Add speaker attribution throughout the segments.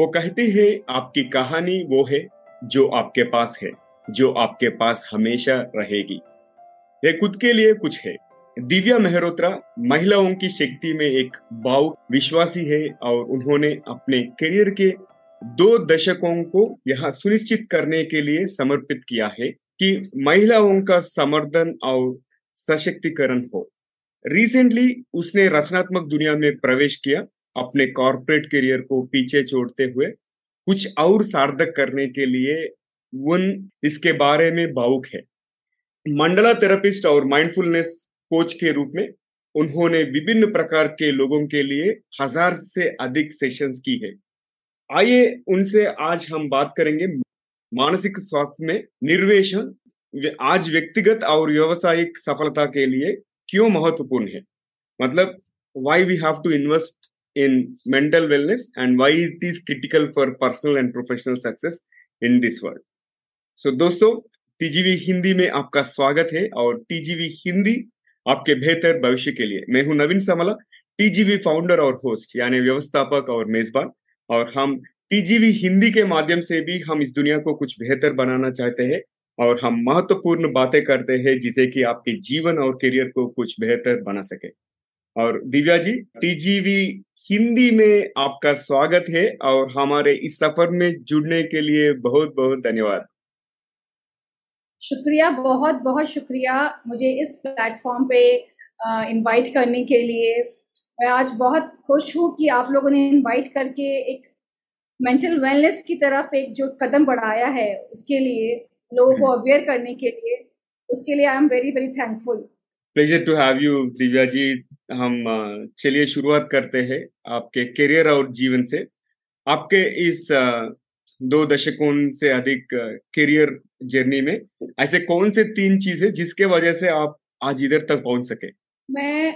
Speaker 1: वो कहते हैं, आपकी कहानी वो है जो आपके पास है, जो आपके पास हमेशा रहेगी। ये खुद के लिए कुछ है। दिव्या मेहरोत्रा महिलाओं की शक्ति में एक भाव विश्वासी है और उन्होंने अपने करियर के दो दशकों को यह सुनिश्चित करने के लिए समर्पित किया है कि महिलाओं का समर्थन और सशक्तिकरण हो। रिसेंटली उसने रचनात्मक दुनिया में प्रवेश किया अपने कॉरपोरेट करियर को पीछे छोड़ते हुए कुछ और सार्थक करने के लिए उन इसके बारे में भावुक है। मंडला थेरेपिस्ट और माइंडफुलनेस कोच के रूप में उन्होंने विभिन्न प्रकार के लोगों के लिए हज़ार से अधिक सेशंस की है। आइए उनसे आज हम बात करेंगे मानसिक स्वास्थ्य में निर्वेशन आज व्यक्तिगत और व्यवसायिक सफलता के लिए क्यों महत्वपूर्ण है? मतलब why we have to invest in mental wellness and why it is critical for personal and professional success in this world so दोस्तों टीजीवी हिंदी में आपका स्वागत है और टीजीवी हिंदी आपके बेहतर भविष्य के लिए। मैं हूँ नवीन समला टीजीवी फाउंडर और होस्ट यानी व्यवस्थापक और मेजबान। और हम टीजीवी हिंदी के माध्यम से भी हम इस दुनिया को कुछ बेहतर बनाना चाहते हैं और हम महत्वपूर्ण बातें करते हैं जिसे कि आपके जीवन और करियर को कुछ बेहतर बना सके। और दिव्या जी टीजीवी हिंदी में आपका स्वागत है और हमारे इस सफ़र में जुड़ने के लिए बहुत बहुत धन्यवाद।
Speaker 2: शुक्रिया बहुत बहुत शुक्रिया मुझे इस प्लेटफॉर्म पे इनवाइट करने के लिए। मैं आज बहुत खुश हूँ कि आप लोगों ने इनवाइट करके एक मेंटल वेलनेस की तरफ़ एक जो कदम बढ़ाया है उसके लिए लोगों को अवेयर हम्म। करने के लिए उसके लिए I am very very thankful
Speaker 1: pleasure to have you Divya ji हम चलिए शुरुआत करते हैं आपके करियर और जीवन से। आपके इस दो दशकों से अधिक करियर जर्नी में ऐसे कौन से तीन चीज़ें जिसके वजह से आप आज इधर तक पहुँच सके?
Speaker 2: मैं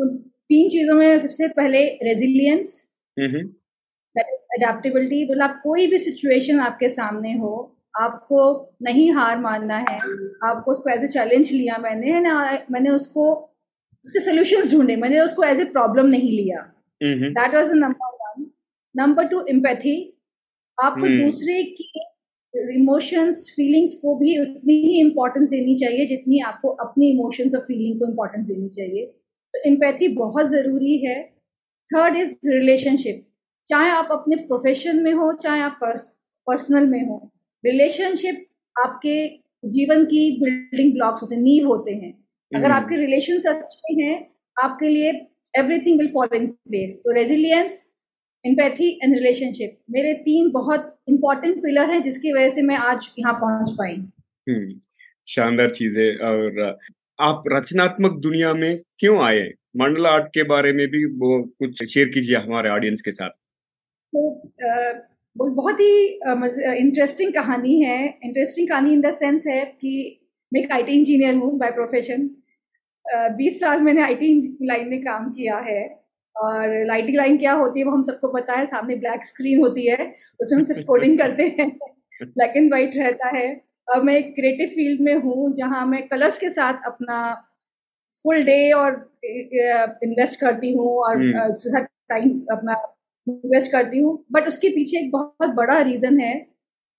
Speaker 2: तीन चीज़ों में सबसे पहले रेजिलियंस अडेप्टेबिलिटी मतलब कोई भी सिचुएशन आपके सामने हो आपको नहीं हार मानना है। आपको उसको एज ए चैलेंज लिया मैंने है ना? मैंने उसको उसके सोल्यूशंस ढूंढे। मैंने उसको एज ए प्रॉब्लम नहीं लिया। That was number one number two empathy आपको हम्म। दूसरे की इमोशंस फीलिंग्स को भी उतनी ही इम्पोर्टेंस देनी चाहिए जितनी आपको अपनी इमोशंस और फीलिंग को इम्पोर्टेंस देनी चाहिए। तो एम्पैथी बहुत ज़रूरी है। थर्ड इज़ रिलेशनशिप चाहे आप अपने प्रोफेशन में हो चाहे आप पर्सनल में हो रिलेशनशिप आपके जीवन की बिल्डिंग ब्लॉक्स होते हैं नींव होते हैं। अगर हम्म। आपके रिलेशन अच्छे हैं आपके लिए everything will follow in place तो रेजिलियंस एम्पैथी एंड रिलेशनशिप मेरे तीन बहुत इंपॉर्टेंट पिलर हैं जिसकी वजह से मैं आज यहाँ पहुँच पाई।
Speaker 1: हम्म, शानदार चीज़ है और आप रचनात्मक दुनिया में क्यों आए? मंडल आर्ट के बारे में भी वो कुछ शेयर कीजिए हमारे ऑडियंस के साथ।
Speaker 2: तो वो बहुत ही इंटरेस्टिंग कहानी है। इंटरेस्टिंग कहानी इन द सेंस है कि मैं एक आईटी इंजीनियर हूँ बाय प्रोफेशन बीस साल मैंने आईटी लाइन में काम किया है और लाइटिंग लाइन क्या होती है वो हम सबको पता है। सामने ब्लैक स्क्रीन होती है उसमें हम सिर्फ़ कोडिंग करते हैं। ब्लैक एंड वाइट रहता है। और मैं एक क्रिएटिव फ़ील्ड में हूँ जहाँ मैं कलर्स के साथ अपना फुल डे और इन्वेस्ट करती हूँ और टाइम हम्म। अपना इन्वेस्ट करती हूँ। बट उसके पीछे एक बहुत बड़ा रीज़न है।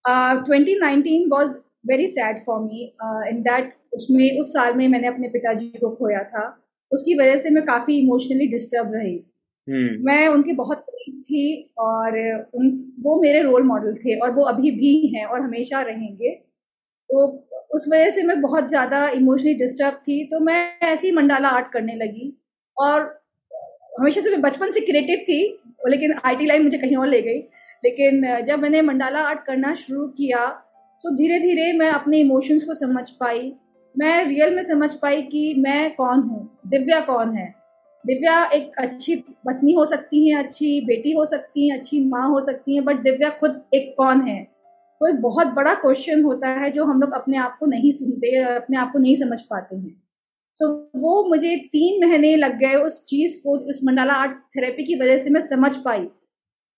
Speaker 2: Twenty nineteen was very sad for me in that उसमें उस साल में मैंने अपने पिताजी को खोया था। उसकी वजह से मैं काफ़ी इमोशनली डिस्टर्ब रही। hmm. मैं उनके बहुत करीब थी और उन वो मेरे रोल मॉडल थे और वो अभी भी हैं और हमेशा रहेंगे। तो उस वजह से मैं बहुत ज़्यादा इमोशनली डिस्टर्ब थी। तो मैं ऐसे ही मंडाला आर्ट करने लगी और हमेशा से मैं बचपन से क्रिएटिव थी, लेकिन आईटी लाइन मुझे कहीं और ले गई। लेकिन जब मैंने मंडाला आर्ट करना शुरू किया तो धीरे धीरे मैं अपने इमोशंस को समझ पाई। मैं रियल में समझ पाई कि मैं कौन हूँ, दिव्या कौन है। दिव्या एक अच्छी पत्नी हो सकती है, अच्छी बेटी हो सकती है, अच्छी माँ हो सकती है बट दिव्या खुद एक कौन है? तो एक बहुत बड़ा क्वेश्चन होता है जो हम लोग अपने आप को नहीं सुनते अपने आप को नहीं समझ पाते हैं। सो so, वो मुझे तीन महीने लग गए उस चीज़ को उस मंडाला आर्ट थेरेपी की वजह से मैं समझ पाई।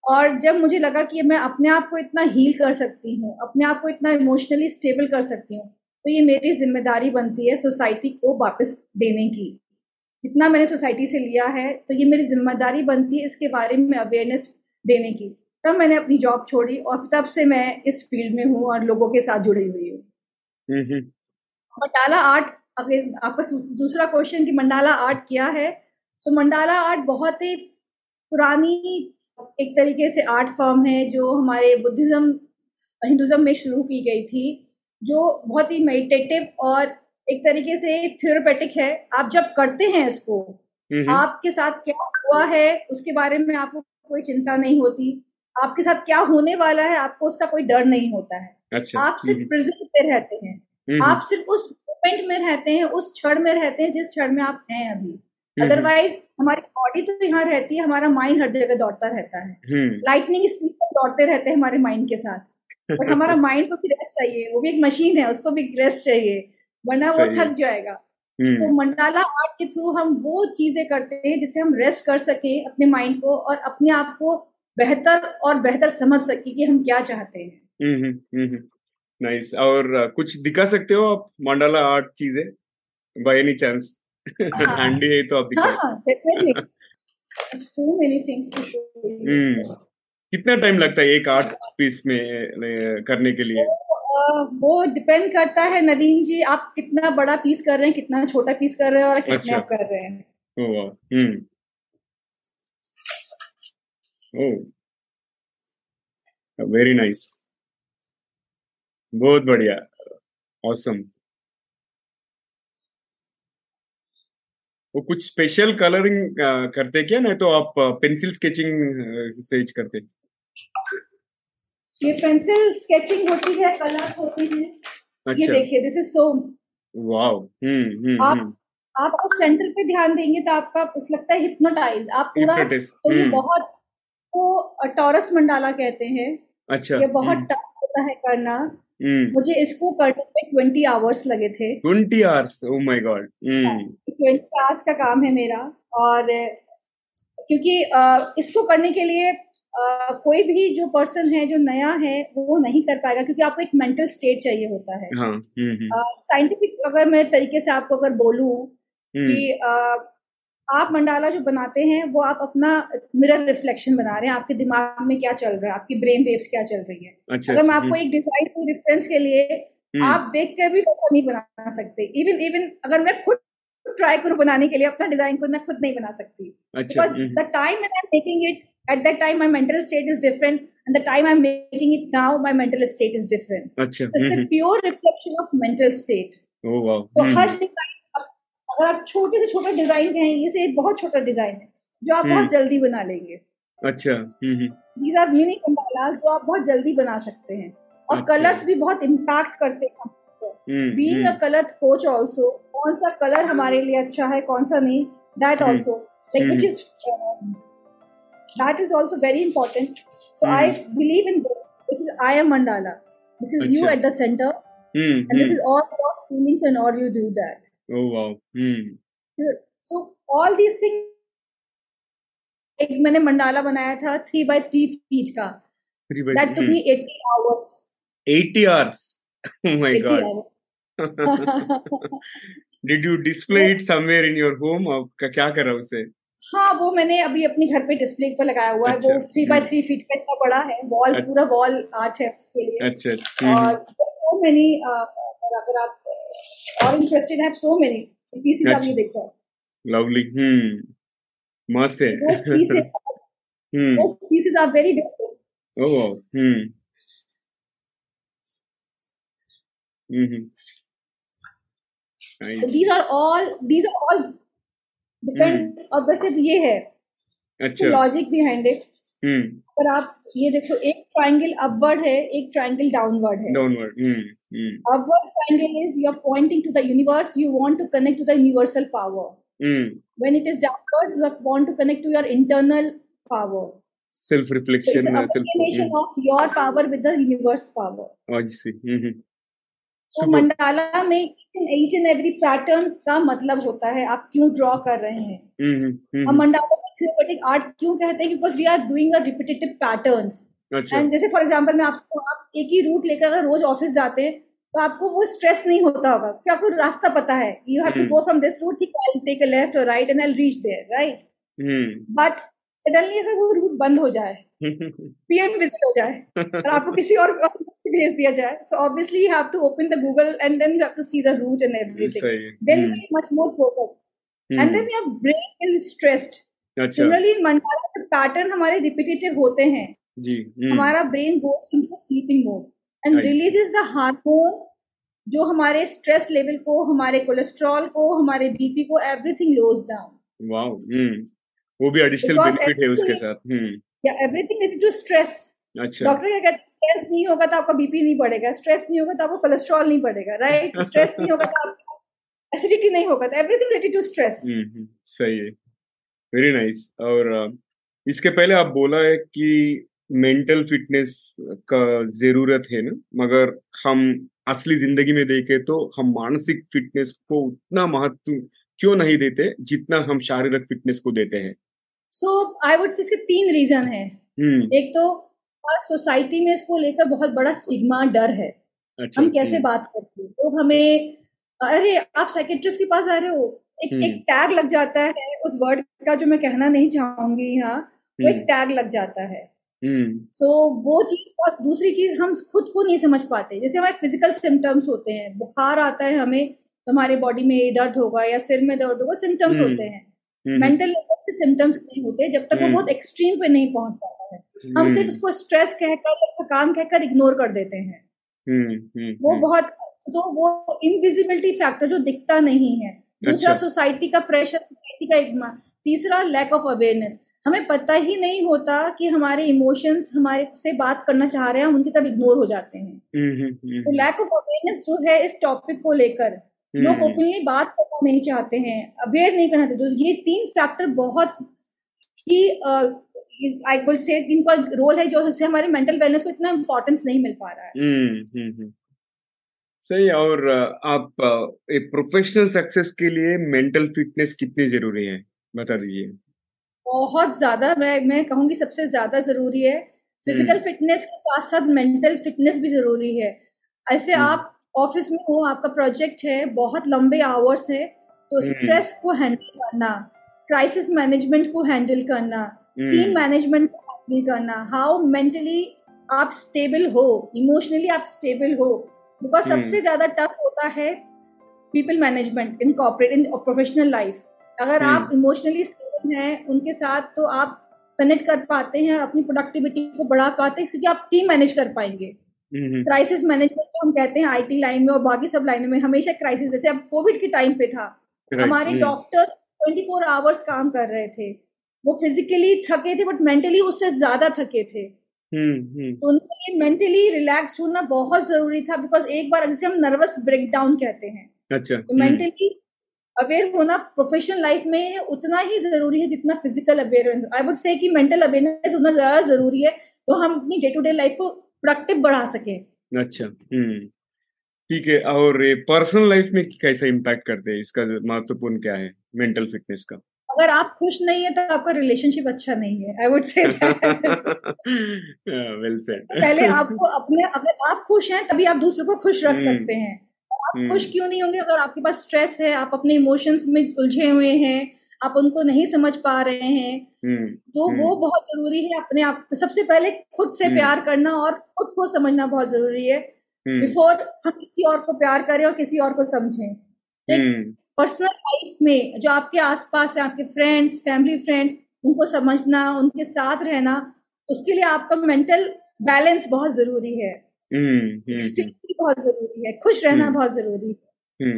Speaker 2: और जब मुझे लगा कि मैं अपने आप को इतना हील कर सकती हूँ अपने आप को इतना इमोशनली स्टेबल कर सकती हूँ तो ये मेरी ज़िम्मेदारी बनती है सोसाइटी को वापस देने की। जितना मैंने सोसाइटी से लिया है तो ये मेरी ज़िम्मेदारी बनती है इसके बारे में अवेयरनेस देने की। तब मैंने अपनी जॉब छोड़ी और तब से मैं इस फ़ील्ड में हूँ और लोगों के साथ जुड़ी हुई हूँ।
Speaker 1: हम्म,
Speaker 2: मंडाला आर्ट अगर आपका दूसरा क्वेश्चन कि मंडाला आर्ट क्या है? सो so, मंडाला आर्ट बहुत ही पुरानी एक तरीके से आर्ट फॉर्म है जो हमारे बुद्धिज्म हिंदुज्म में शुरू की गई थी जो बहुत ही मेडिटेटिव और एक तरीके से थ्योरोपेटिक है। आप जब करते हैं इसको आपके साथ क्या हुआ है उसके बारे में आपको कोई चिंता नहीं होती। आपके साथ क्या होने वाला है आपको उसका कोई डर नहीं होता है। अच्छा, आप सिर्फ़ प्रेजेंट पे रहते हैं। आप सिर्फ़ उस मोमेंट में रहते हैं उस क्षण में रहते हैं जिस क्षण में आप हैं अभी। अदरवाइज़ हमारी बॉडी तो यहाँ रहती है हमारा माइंड हर जगह दौड़ता रहता है। लाइटनिंग स्पीड से दौड़ते रहते हैं हमारे माइंड के साथ। बट हमारा माइंड को भी रेस्ट चाहिए वो भी एक मशीन है उसको भी रेस्ट चाहिए वरना वो थक जाएगा। तो मंडाला आर्ट के थ्रू हम वो चीज़ें करते हैं जिससे हम रेस्ट कर सके अपने माइंड को और अपने आप को बेहतर और बेहतर समझ सके कि हम क्या चाहते हैं।
Speaker 1: नाइस हम्म, हम्म, हम्म, और कुछ दिखा सकते हो आप? मंडाला आर्ट चीज़ें? बाय एनी चांस हैंडी है तो आप दिखाओ।
Speaker 2: So many things to show
Speaker 1: कितना टाइम लगता है एक आर्ट पीस में करने के लिए?
Speaker 2: वो डिपेंड करता है नवीन जी आप कितना बड़ा पीस कर रहे हैं कितना छोटा पीस कर रहे हैं और कितने अच्छा। आप कर रहे हैं। हम्म।
Speaker 1: वेरी नाइस बहुत बढ़िया। ऑसम वो कुछ स्पेशल कलरिंग करते क्या? नहीं तो आप पेंसिल स्केचिंग से करते।
Speaker 2: ये पेंसिल स्केचिंग होती है कलर्स होते हैं। अच्छा। ये देखिए दिस इज़ सोम
Speaker 1: वाओ
Speaker 2: आप हम्म। आप उस सेंटर पे ध्यान देंगे तो आपका उस लगता है हिप्नोटाइज आप पूरा तो ये हम्म। बहुत को टॉरस मंडाला कहते हैं। अच्छा ये बहुत टफ हम्म। होता है करना। मुझे इसको करने में ट्वेंटी आवर्स लगे थे।
Speaker 1: Twenty hours oh my god
Speaker 2: twenty hours का काम है मेरा और क्योंकि इसको करने के लिए कोई भी जो पर्सन है जो नया है वो नहीं कर पाएगा क्योंकि आपको एक मेंटल स्टेट चाहिए होता है। साइंटिफिक हाँ, uh, अगर मैं तरीके से आपको अगर बोलूँ कि uh, आप मंडाला जो बनाते हैं वो आप अपना मिरर रिफ्लेक्शन बना रहे हैं। आपके दिमाग में क्या चल रहा है? आपकी ब्रेन वेव्स क्या चल रही है? अच्छा, अगर मैं आपको एक डिज़ाइन को रेफरेंस के लिए आप देख कर भी वैसा नहीं बना सकते। इवन इवन अगर मैं खुद ट्राई करूँ बनाने के लिए अपना डिज़ाइन खुद मैं खुद नहीं बना सकती। Because the time I am making it at that time my mental state is different and the time i'm making it now my mental state is different.
Speaker 1: Achha.
Speaker 2: so it's a pure reflection of mental state.
Speaker 1: Oh wow
Speaker 2: अगर आप छोटे से छोटा design कहें ये से एक बहुत छोटा डिज़ाइन है जो आप बहुत जल्दी बना लेंगे
Speaker 1: अच्छा
Speaker 2: दीज आर यूनिक अंबालास जो आप बहुत जल्दी बना सकते हैं और कलर्स भी बहुत इम्पैक्ट करते हैं being a colour coach also कौन सा कलर हमारे लिए अच्छा है कौन सा नहीं that also like which is that is also very important. So mm. I hmm. believe in this. This is I this mandala. This is Achha. you at the center, mm. and mm. this hmm. is all your
Speaker 1: Oh wow. Hmm.
Speaker 2: So all these things. एक मैंने मंडाला बनाया था three by three feet का that took me eighty hours
Speaker 1: eighty hours oh my god did you display it somewhere in your home or क्या कर रहा उसे
Speaker 2: हाँ वो मैंने अभी अपने घर पे डिस्प्ले पर लगाया हुआ है। अच्छा, वो थ्री बाय थ्री फीट का इतना बड़ा है। वॉल अच्छा, पूरा वॉल आर्ट है उसके लिए।
Speaker 1: अच्छा, अच्छा।
Speaker 2: और सो मेनी अगर आप और इंटरेस्टेड है सो मेनी पीसेस आप ये देखो
Speaker 1: लवली हम्म। मस्त है।
Speaker 2: हम्म। Pieces are very different
Speaker 1: oh hmm. Hmm
Speaker 2: Nice. So these are all these are all depend और बस अब ये है लॉजिक बिहाइंड इट पर आप ये देखो एक ट्राइंगल अपवर्ड है एक ट्राइंगल डाउनवर्ड है।
Speaker 1: Downward
Speaker 2: upward triangle is you are pointing to the universe you want to connect to the universal power when it is downward
Speaker 1: you are want
Speaker 2: to connect to your internal power self reflection of your power
Speaker 1: with the universe power
Speaker 2: तो मंडाला में each and every pattern का मतलब होता है आप क्यों draw कर रहे हैं? हम्म, हम्म, हम्म, हम मंडाला को थ्योरेटिक आर्ट क्यों कहते हैं? Because we are doing a repetitive patterns and जैसे फॉर एग्ज़ाम्पल मैं आपको आप एक ही रूट लेकर अगर रोज ऑफ़िस जाते हैं तो आपको वो स्ट्रेस नहीं होता होगा। क्योंकि आपको रास्ता पता है। You have to go from this route ठीक आई टेक अ लेफ़्ट और right and I reach there right
Speaker 1: but
Speaker 2: suddenly अगर वो रूट बंद हो जाए पीएम विज़िट हो जाए और आपको किसी और से भेज दिया जाए so obviously you have to open the Google and then you have to see the route and everything then you much more focus and then your brain will stressed similarly in mandala pattern हमारे repetitive होते हैं।
Speaker 1: जी
Speaker 2: hmm. हमारा brain goes into sleeping mode and releases the hormone जो हमारे stress level को हमारे cholesterol को हमारे बीपी को एवरीथिंग लोज डाउन
Speaker 1: वाओ वो भी एडिशनल बेनिफिट है उसके साथ।
Speaker 2: या एवरीथिंग रिलेटेड टू स्ट्रेस अच्छा। डॉक्टर क्या कहते हैं स्ट्रेस नहीं होगा तो आपका बीपी नहीं बढ़ेगा। स्ट्रेस नहीं होगा तो आपको कोलेस्ट्रॉल नहीं बढ़ेगा राइट स्ट्रेस नहीं होगा तो आपको एसिडिटी नहीं होगा। तो एवरीथिंग रिलेटेड टू स्ट्रेस
Speaker 1: सही है। Very nice nice. और इसके पहले आप बोला है कि मेंटल फिटनेस का ज़रूरत है ना? मगर हम असली ज़िंदगी में देखें तो हम मानसिक फिटनेस को उतना महत्व क्यों नहीं देते? जितना हम शारीरिक फिटनेस को देते हैं।
Speaker 2: सो आई वुड से तीन रीजन है। hmm. एक तो सोसाइटी में इसको लेकर बहुत बड़ा स्टिग्मा डर है। अच्छा, हम कैसे hmm. बात करते हैं? तो हमें अरे आप साइकेट्रिस्ट के पास आ रहे हो। एक hmm. एक टैग लग जाता है उस वर्ड का जो मैं कहना नहीं चाहूँगी यहाँ। वो एक टैग लग जाता है। सो so, वो चीज़ और दूसरी चीज़ हम खुद को नहीं समझ पाते। जैसे हमारे फ़िज़िकल सिम्टम्स होते हैं। बुखार आता है हमें तो हमारे बॉडी में दर्द होगा या सिर में दर्द होगा सिम्टम्स होते हैं। मेंटल इलनेस के सिम्टम्स नहीं होते जब तक वो बहुत एक्सट्रीम पे नहीं पहुँच पाता है। हम सिर्फ़ उसको स्ट्रेस कहकर या थकान कहकर इग्नोर कर देते हैं। वो बहुत तो वो इनविजिबिलिटी फैक्टर जो दिखता नहीं है दूसरा सोसाइटी अच्छा। का प्रेशर सोसाइटी का एक तीसरा लैक ऑफ़ अवेयरनेस हमें पता ही नहीं होता कि हमारे इमोशंस हमारे से बात करना चाह रहे हैं हम उनकी तरफ़ इग्नोर हो जाते हैं। तो लैक ऑफ़ अवेयरनेस जो है इस टॉपिक को लेकर लोग ओपनली हम्म। बात करना नहीं चाहते हैं अवेयर नहीं करना चाहते। तो ये तीन फैक्टर बहुत ही आई विल से इनका रोल है जो से हमारे मेंटल वेलनेस को इतना इम्पोर्टेंस नहीं मिल पा रहा है। हम्म, हम्म,
Speaker 1: सही और आप एक प्रोफेशनल सक्सेस के लिए मेंटल फिटनेस कितनी ज़रूरी है बता दीजिए।
Speaker 2: बहुत ज़्यादा मैं मैं कहूँगी सबसे ज़्यादा ज़रूरी है। फ़िज़िकल फिटनेस के साथ साथ मेंटल फिटनेस भी ज़रूरी है। ऐसे आप ऑफ़िस में हो आपका प्रोजेक्ट है बहुत लंबे आवर्स है तो स्ट्रेस हम्म। को हैंडल करना क्राइसिस मैनेजमेंट को हैंडल करना टीम हम्म। मैनेजमेंट को हैंडल करना हाउ मेंटली आप स्टेबल हो इमोशनली आप स्टेबल हो बिकॉज़ हम्म। सबसे ज़्यादा टफ होता है people management in cooperate in professional life अगर आप इमोशनली स्टेबल हैं उनके साथ तो आप कनेक्ट कर पाते हैं अपनी प्रोडक्टिविटी को बढ़ा पाते हैं क्योंकि आप टीम मैनेज कर पाएँगे क्राइसिस मैनेजमेंट जो हम कहते हैं आईटी लाइन में और बाकी सब लाइनों में हमेशा क्राइसिस जैसे अब कोविड के टाइम पे था हमारे डॉक्टर्स ट्वेंटी फोर आवर्स काम कर रहे थे। वो फिजिकली थके थे बट मेंटली उससे ज़्यादा थके थे। तो उनके लिए मेंटली रिलैक्स होना बहुत ज़रूरी था बिकॉज़ एक बार जैसे हम नर्वस ब्रेक डाउन कहते हैं अच्छा तो मेंटली अवेयर होना प्रोफेशनल लाइफ में उतना ही ज़रूरी है जितना फ़िज़िकल अवेयर आई वुड से कि मेंटल अवेयरनेस उतना ज़्यादा ज़रूरी है। तो हम अपनी डे टू डे लाइफ को प्रोडक्टिव बढ़ा सके।
Speaker 1: अच्छा हम्म। ठीक है और पर्सनल लाइफ में कैसा इम्पैक्ट करते हैं? इसका महत्वपूर्ण क्या है? मेंटल फिटनेस का।
Speaker 2: अगर आप खुश नहीं है तो आपका रिलेशनशिप अच्छा नहीं है I would say
Speaker 1: well said
Speaker 2: पहले आपको अपने अगर आप खुश हैं तभी आप दूसरों को खुश रख hmm. सकते हैं। आप. खुश क्यों नहीं होंगे? अगर आपके पास स्ट्रेस है आप अपने इमोशंस में उलझे हुए हैं आप उनको नहीं समझ पा रहे हैं। हम्म, तो वो हम्म। बहुत ज़रूरी है अपने आप सबसे पहले खुद से हम्म। प्यार करना और खुद को समझना बहुत ज़रूरी है। बिफोर हम किसी और को प्यार करें और किसी और को समझें। पर्सनल लाइफ में जो आपके आसपास है आपके फ्रेंड्स फैमिली फ्रेंड्स उनको समझना उनके साथ रहना उसके लिए आपका मेंटल बैलेंस बहुत ज़रूरी है। बहुत ज़रूरी है खुश रहना बहुत ज़रूरी है।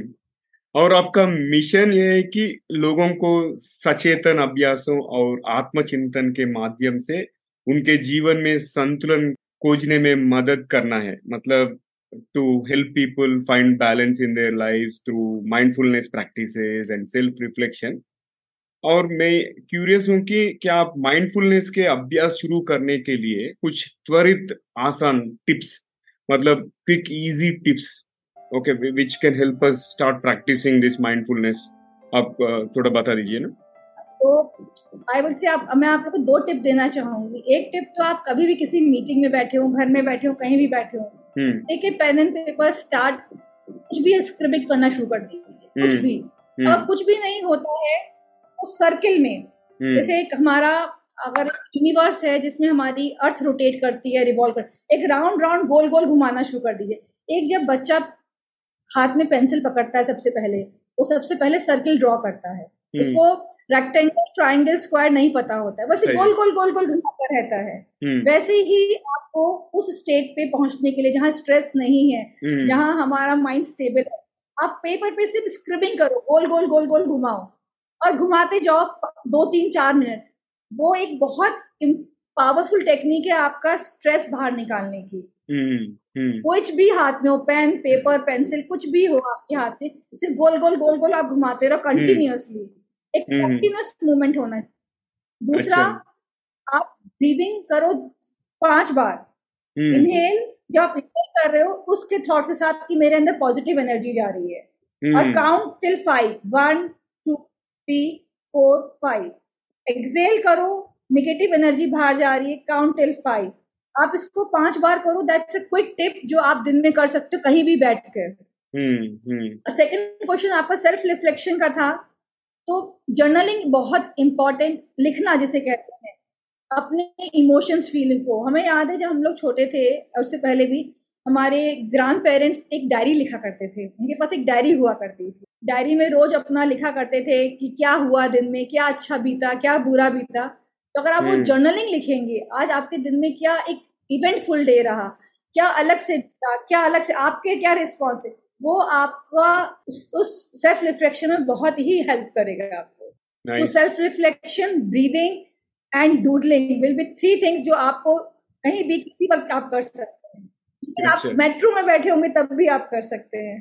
Speaker 1: और आपका मिशन ये है कि लोगों को सचेतन अभ्यासों और आत्मचिंतन के माध्यम से उनके जीवन में संतुलन खोजने में मदद करना है। मतलब to help people find balance in their life through mindfulness practices and self reflection और मैं क्यूरियस हूँ कि क्या आप माइंडफुलनेस के अभ्यास शुरू करने के लिए कुछ त्वरित आसान टिप्स मतलब quick easy tips okay which can help us start practising this mindfulness आप थोड़ा बता दीजिए ना
Speaker 2: तो आई वुड से आप मैं आप लोग को दो टिप देना चाहूँगी एक टिप तो आप कभी भी किसी मीटिंग में बैठे हो घर में बैठे हो कहीं भी बैठे हो हम्म। एक पेन एंड पेपर स्टार्ट कुछ भी स्क्रिबिंग करना शुरू कर दीजिए कुछ हम्म। भी और हम्म। कुछ भी नहीं होता है उस सर्किल में जैसे एक हमारा अगर यूनिवर्स है जिसमें हमारी अर्थ रोटेट करती है रिवॉल्व कर एक राउंड राउंड गोल गोल घुमाना शुरू कर दीजिए एक जब बच्चा हाथ में पेंसिल पकड़ता है सबसे पहले वो सबसे पहले सर्किल ड्रॉ करता है हम्म। उसको रेक्टेंगल ट्राइंगल स्क्वायर नहीं पता होता है बस गोल गोल गोल गोल घुमाता रहता है हम्म। वैसे ही आपको उस स्टेट पे पहुँचने के लिए जहाँ स्ट्रेस नहीं है हम्म। जहाँ हमारा माइंड स्टेबल है आप पेपर पे सिर्फ़ स्क्रिबिंग करो गोल गोल गोल गोल घुमाओ और घुमाते जाओ दो तीन चार मिनट वो एक बहुत पावरफुल टेक्निक है आपका स्ट्रेस बाहर निकालने की। हम्म, कुछ भी हाथ में हो पेन पेपर पेंसिल कुछ भी हो आपके हाथ में सिर्फ़ गोल गोल गोल गोल आप घुमाते रहो कंटिन्यूअसली एक कंटिन्यूस मूवमेंट होना है। दूसरा अच्छा। आप ब्रीदिंग करो पाँच बार। इनहेल जब आप इनहेल कर रहे हो उसके थॉट के साथ कि मेरे अंदर पॉजिटिव एनर्जी जा रही है। और count till five one two three four five exhale करो निगेटिव एनर्जी बाहर जा रही है काउंट टिल फाइव आप इसको पाँच बार करो दैट्स अ क्विक टिप जो आप दिन में कर सकते हो कहीं भी बैठ कर सेकेंड क्वेश्चन आपका सेल्फ रिफ्लेक्शन का था। तो जर्नलिंग बहुत इंपॉर्टेंट लिखना जिसे कहते हैं। अपने इमोशंस फीलिंग को हमें याद है जब हम लोग छोटे थे और उससे पहले भी हमारे ग्रांड पेरेंट्स एक डायरी लिखा करते थे। उनके पास एक डायरी हुआ करती थी। डायरी में रोज अपना लिखा करते थे कि क्या हुआ दिन में क्या अच्छा बीता क्या बुरा बीता। तो अगर आप वो जर्नलिंग हम्म। लिखेंगे आज आपके दिन में क्या एक इवेंटफुल डे रहा? क्या अलग से बीता क्या अलग से? आपके क्या रिस्पॉन्स है वो आपका उस सेल्फ रिफ्लेक्शन में बहुत ही हेल्प करेगा आपको। Self reflection breathing and doodling will be three things जो आपको कहीं भी किसी वक्त आप कर सकते हैं। आप मेट्रो अच्छा। में बैठे होंगे तब भी आप कर सकते हैं।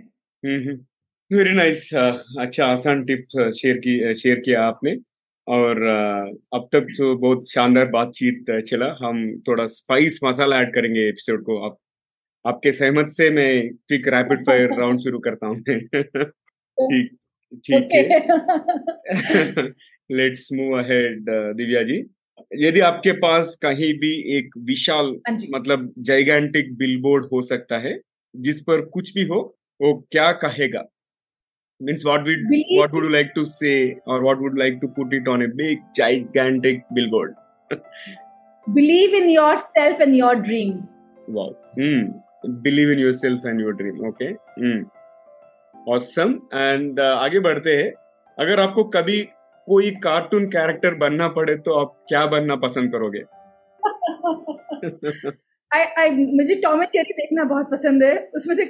Speaker 1: वेरी नाइस अच्छा आसान टिप शेयर की शेयर किया आपने। और अब तक तो बहुत शानदार बातचीत चला। हम थोड़ा स्पाइस मसाला ऐड करेंगे एपिसोड को। आप आपके सहमत से मैं क्विक रैपिड फायर राउंड शुरू करता हूँ। ठीक ठीक है। Let's move ahead Divya ji. यदि आपके पास कहीं भी एक विशाल हाँ मतलब जाइगेंटिक बिलबोर्ड हो सकता है जिस पर कुछ भी हो वो क्या कहेगा? Means what would believe what would you like to say or what would like to put it on a big gigantic billboard
Speaker 2: believe in yourself and your dream
Speaker 1: wow hmm. believe in yourself and your dream okay hmm. awesome and uh, आगे बढ़ते हैं अगर आपको कभी कोई cartoon character बनना पड़े तो आप क्या बनना पसंद करोगे
Speaker 2: I, I, मुझे टॉम एंड जेरी देखना बहुत पसंद है उसमें से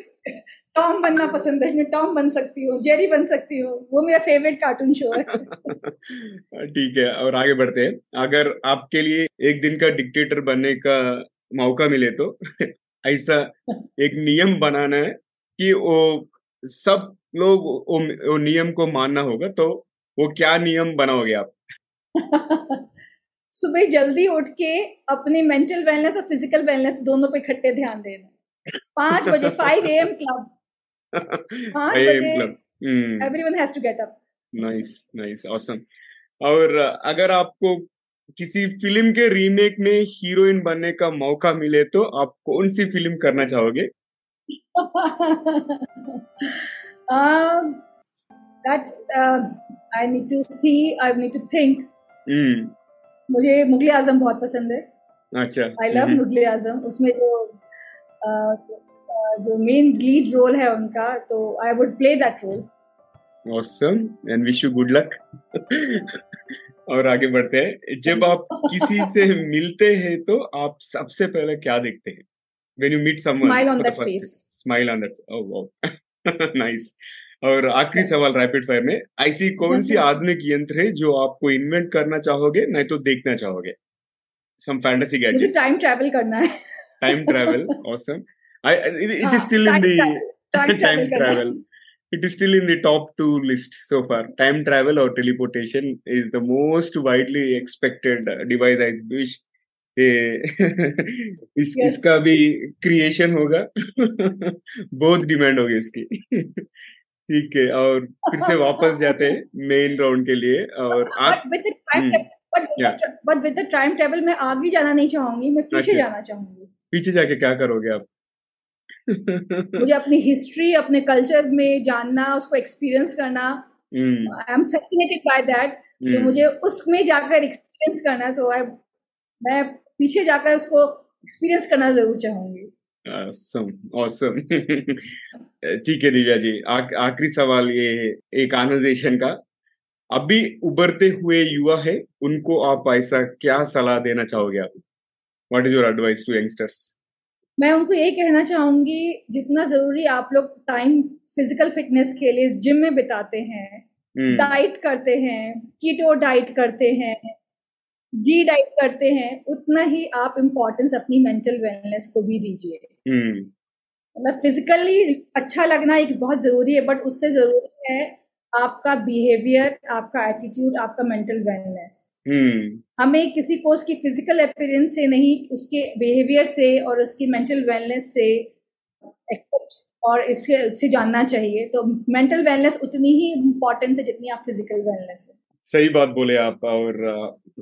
Speaker 2: टॉम बनना पसंद है मैं टॉम बन सकती हूँ जेरी बन सकती हूँ वो मेरा फेवरेट कार्टून शो है।
Speaker 1: ठीक है और आगे बढ़ते हैं। अगर आपके लिए एक दिन का डिक्टेटर बनने का मौका मिले तो? ऐसा एक नियम बनाना है कि वो सब लोग वो, वो नियम को मानना होगा तो वो क्या नियम बनाओगे आप?
Speaker 2: सुबह जल्दी उठ के अपने मेंटल वेलनेस और फ़िज़िकल वेलनेस दोनों पे इकट्ठे ध्यान देना। पाँच बजे फाइव ए एम क्लब पाँच बजे everyone has to get up
Speaker 1: nice nice awesome और अगर आपको किसी फ़िल्म के रीमेक में हीरोइन बनने का मौका मिले तो आप कौन सी फ़िल्म करना चाहोगे?
Speaker 2: That's I need to see I need to think मुझे मुगले आज़म बहुत पसंद है।
Speaker 1: अच्छा।
Speaker 2: I love Mughal e Azam. उसमें जो जो मेन लीड रोल है उनका तो I would play that role
Speaker 1: awesome and wish you good luck और आगे बढ़ते हैं। जब आप किसी से मिलते हैं तो आप सबसे पहले क्या देखते हैं? When you meet someone
Speaker 2: smile on that face
Speaker 1: smile on that oh wow nice और आखिरी सवाल रैपिड फायर में ऐसी कौन सी आधुनिक यंत्र है जो आपको इन्वेंट करना चाहोगे नहीं तो देखना चाहोगे? सम फैंटेसी गैजेट
Speaker 2: मुझे टाइम ट्रैवल करना है।
Speaker 1: Time travel awesome I it is still in the time travel it is still in the top two list so far. Time travel or teleportation is the most widely expected device i wish इस, yes. इसका भी creation होगा बहुत demand होगी इसकी ठीक है और फिर से वापस जाते हैं मेन राउंड के लिए और आप
Speaker 2: but with the time table में आगे जाना नहीं चाहूँगी मैं पीछे अच्छा। जाना चाहूँगी
Speaker 1: पीछे जाके क्या करोगे आप?
Speaker 2: मुझे अपनी हिस्ट्री अपने कल्चर में जानना उसको एक्सपीरियंस करना। I am fascinated by that तो मुझे उसमें जाकर एक्सपीरियंस करना तो आई मैं पीछे जाकर उसको एक्सपीरियंस करना ज़रूर चाहूँगी।
Speaker 1: Awesome, awesome. ठीक है दिव्या जी आखिरी सवाल ये एक कॉन्वर्जेशन का। अभी उभरते हुए युवा है उनको आप ऐसा क्या सलाह देना चाहोगे आप? What is your advice to youngsters
Speaker 2: मैं उनको ये कहना चाहूँगी जितना ज़रूरी आप लोग टाइम फ़िज़िकल फिटनेस के लिए जिम में बिताते हैं डाइट हम्म। करते हैं कीटो डाइट करते हैं जी डाइट करते हैं उतना ही आप इम्पोर्टेंस अपनी मेंटल वेलनेस को भी दीजिए हम्म। मतलब फिजिकली अच्छा लगना एक बहुत ज़रूरी है बट उससे ज़रूरी है आपका बिहेवियर आपका एटीट्यूड आपका मेंटल वेलनेस hmm. हमें किसी को उसकी फ़िज़िकल अपेयरेंस से नहीं उसके बिहेवियर से और उसकी मेंटल वेलनेस से और इसके से जानना चाहिए। तो मेंटल वेलनेस उतनी ही इम्पोर्टेंस है जितनी आप फ़िज़िकल वेलनेस है।
Speaker 1: सही बात बोले आप और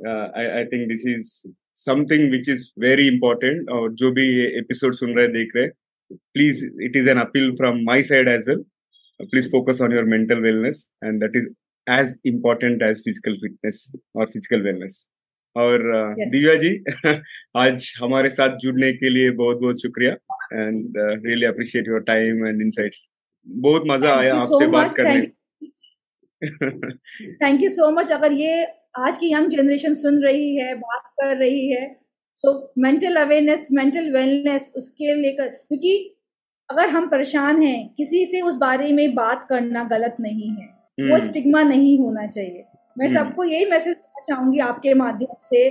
Speaker 1: I think this is something which is very important और जो भी ये एपिसोड सुन रहे देख रहे please it is an appeal from my side as well please focus on your mental wellness and that is as important as physical fitness or physical wellness. और दिव्या जी आज हमारे साथ जुड़ने के लिए बहुत बहुत शुक्रिया and really appreciate your time and insights बहुत मज़ा आया आपसे बात करने।
Speaker 2: थैंक यू सो मच अगर ये आज की यंग जनरेशन सुन रही है बात कर रही है so mental awareness mental wellness उसके लेकर क्योंकि अगर हम परेशान हैं किसी से उस बारे में बात करना गलत नहीं है। वो स्टिग्मा हम्म। नहीं होना चाहिए। मैं हम्म। सबको यही मैसेज देना चाहूँगी आपके माध्यम से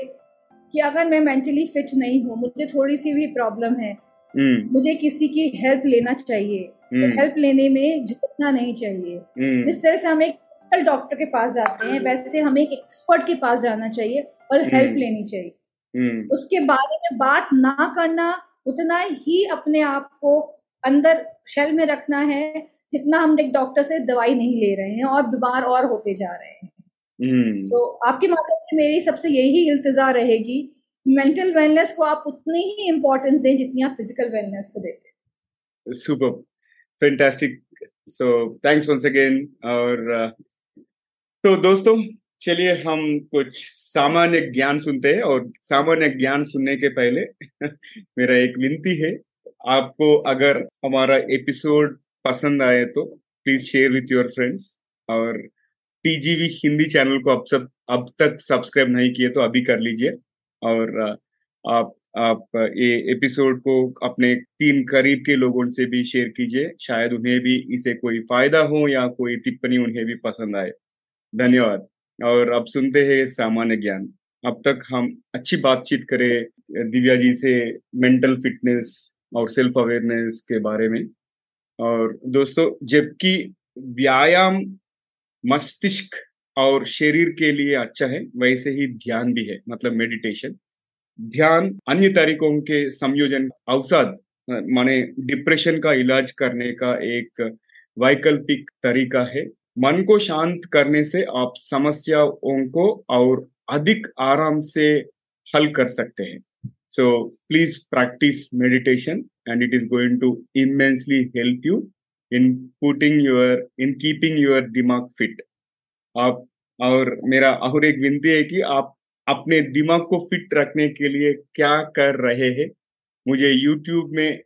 Speaker 2: कि अगर मैं मेंटली फिट नहीं हूँ मुझे थोड़ी सी भी प्रॉब्लम है हम्म। मुझे किसी की हेल्प लेना चाहिए। तो हेल्प लेने में झुकना नहीं चाहिए। जिस तरह से हम एक डॉक्टर के पास जाते हैं वैसे हमें एक एक्सपर्ट के पास जाना चाहिए और हेल्प लेनी चाहिए। उसके बारे में बात ना करना उतना ही अपने आप को अंदर शेल में रखना है जितना हम एक डॉक्टर से दवाई नहीं ले रहे हैं और बीमार और होते जा रहे हैं। तो hmm. so, आपके माध्यम से मेरी सबसे यही इल्तजा रहेगी मेंटल वेलनेस को आप उतनी ही इम्पोर्टेंस दें जितनी आप फ़िज़िकल वेलनेस को देते
Speaker 1: हैं। Super fantastic so thanks once again और तो दोस्तों चलिए हम कुछ सामान्य ज्ञान सुनते हैं और सामान्य ज्ञान सुनने के पहले मेरा एक विनती है आपको अगर हमारा एपिसोड पसंद आए तो please share with your friends और टीजीवी हिंदी चैनल को अब सब, अब तक सब्सक्राइब नहीं किए तो अभी कर लीजिए। और आप आप, ये एपिसोड को अपने तीन करीब के लोगों से भी शेयर कीजिए। शायद उन्हें भी इसे कोई फ़ायदा हो या कोई टिप्पणी उन्हें भी पसंद आए। धन्यवाद। और अब सुनते हैं सामान्य ज्ञान। अब तक हम अच्छी बातचीत करें दिव्या जी से मेंटल फिटनेस और सेल्फ अवेयरनेस के बारे में। और दोस्तों, जबकि व्यायाम मस्तिष्क और शरीर के लिए अच्छा है, वैसे ही ध्यान भी है मतलब मेडिटेशन ध्यान अन्य तरीकों के संयोजन, अवसाद माने डिप्रेशन का इलाज करने का एक वैकल्पिक तरीका है। मन को शांत करने से आप समस्याओं को और अधिक आराम से हल कर सकते हैं। So please practice meditation and it is going to immensely help you in putting your, in keeping your दिमाग fit. आप और मेरा और एक विनती है कि आप अपने दिमाग को फिट रखने के लिए क्या कर रहे हैं मुझे YouTube में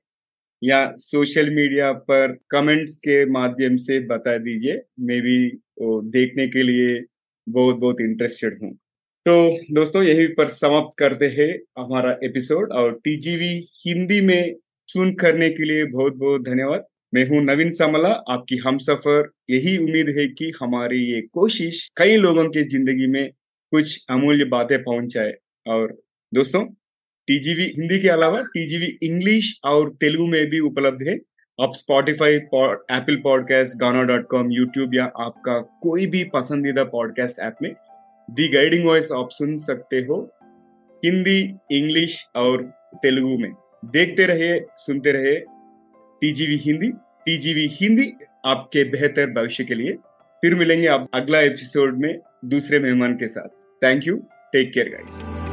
Speaker 1: या सोशल मीडिया पर कमेंट्स के माध्यम से बता दीजिए मैं भी देखने के लिए बहुत बहुत इंटरेस्टेड हूँ तो दोस्तों, यही पर समाप्त करते हैं हमारा एपिसोड और टीजीवी हिंदी में चुन करने के लिए बहुत बहुत धन्यवाद। मैं हूँ नवीन समला, आपकी हम सफ़र यही उम्मीद है कि हमारी ये कोशिश कई लोगों के ज़िंदगी में कुछ अमूल्य बातें पहुँचाए और दोस्तों टीजीवी हिंदी के अलावा टीजीवी इंग्लिश और तेलुगु में भी उपलब्ध है। आप Spotify Apple podcast Gaana dot com YouTube या आपका कोई भी पसंदीदा पॉडकास्ट ऐप में दी गाइडिंग वॉइस आप सुन सकते हो हिंदी, इंग्लिश और तेलुगु में। देखते रहे सुनते रहे टीजीवी हिंदी। टीजीवी हिंदी आपके बेहतर भविष्य के लिए। फिर मिलेंगे आप अगला एपिसोड में दूसरे मेहमान के साथ। Thank you take care guys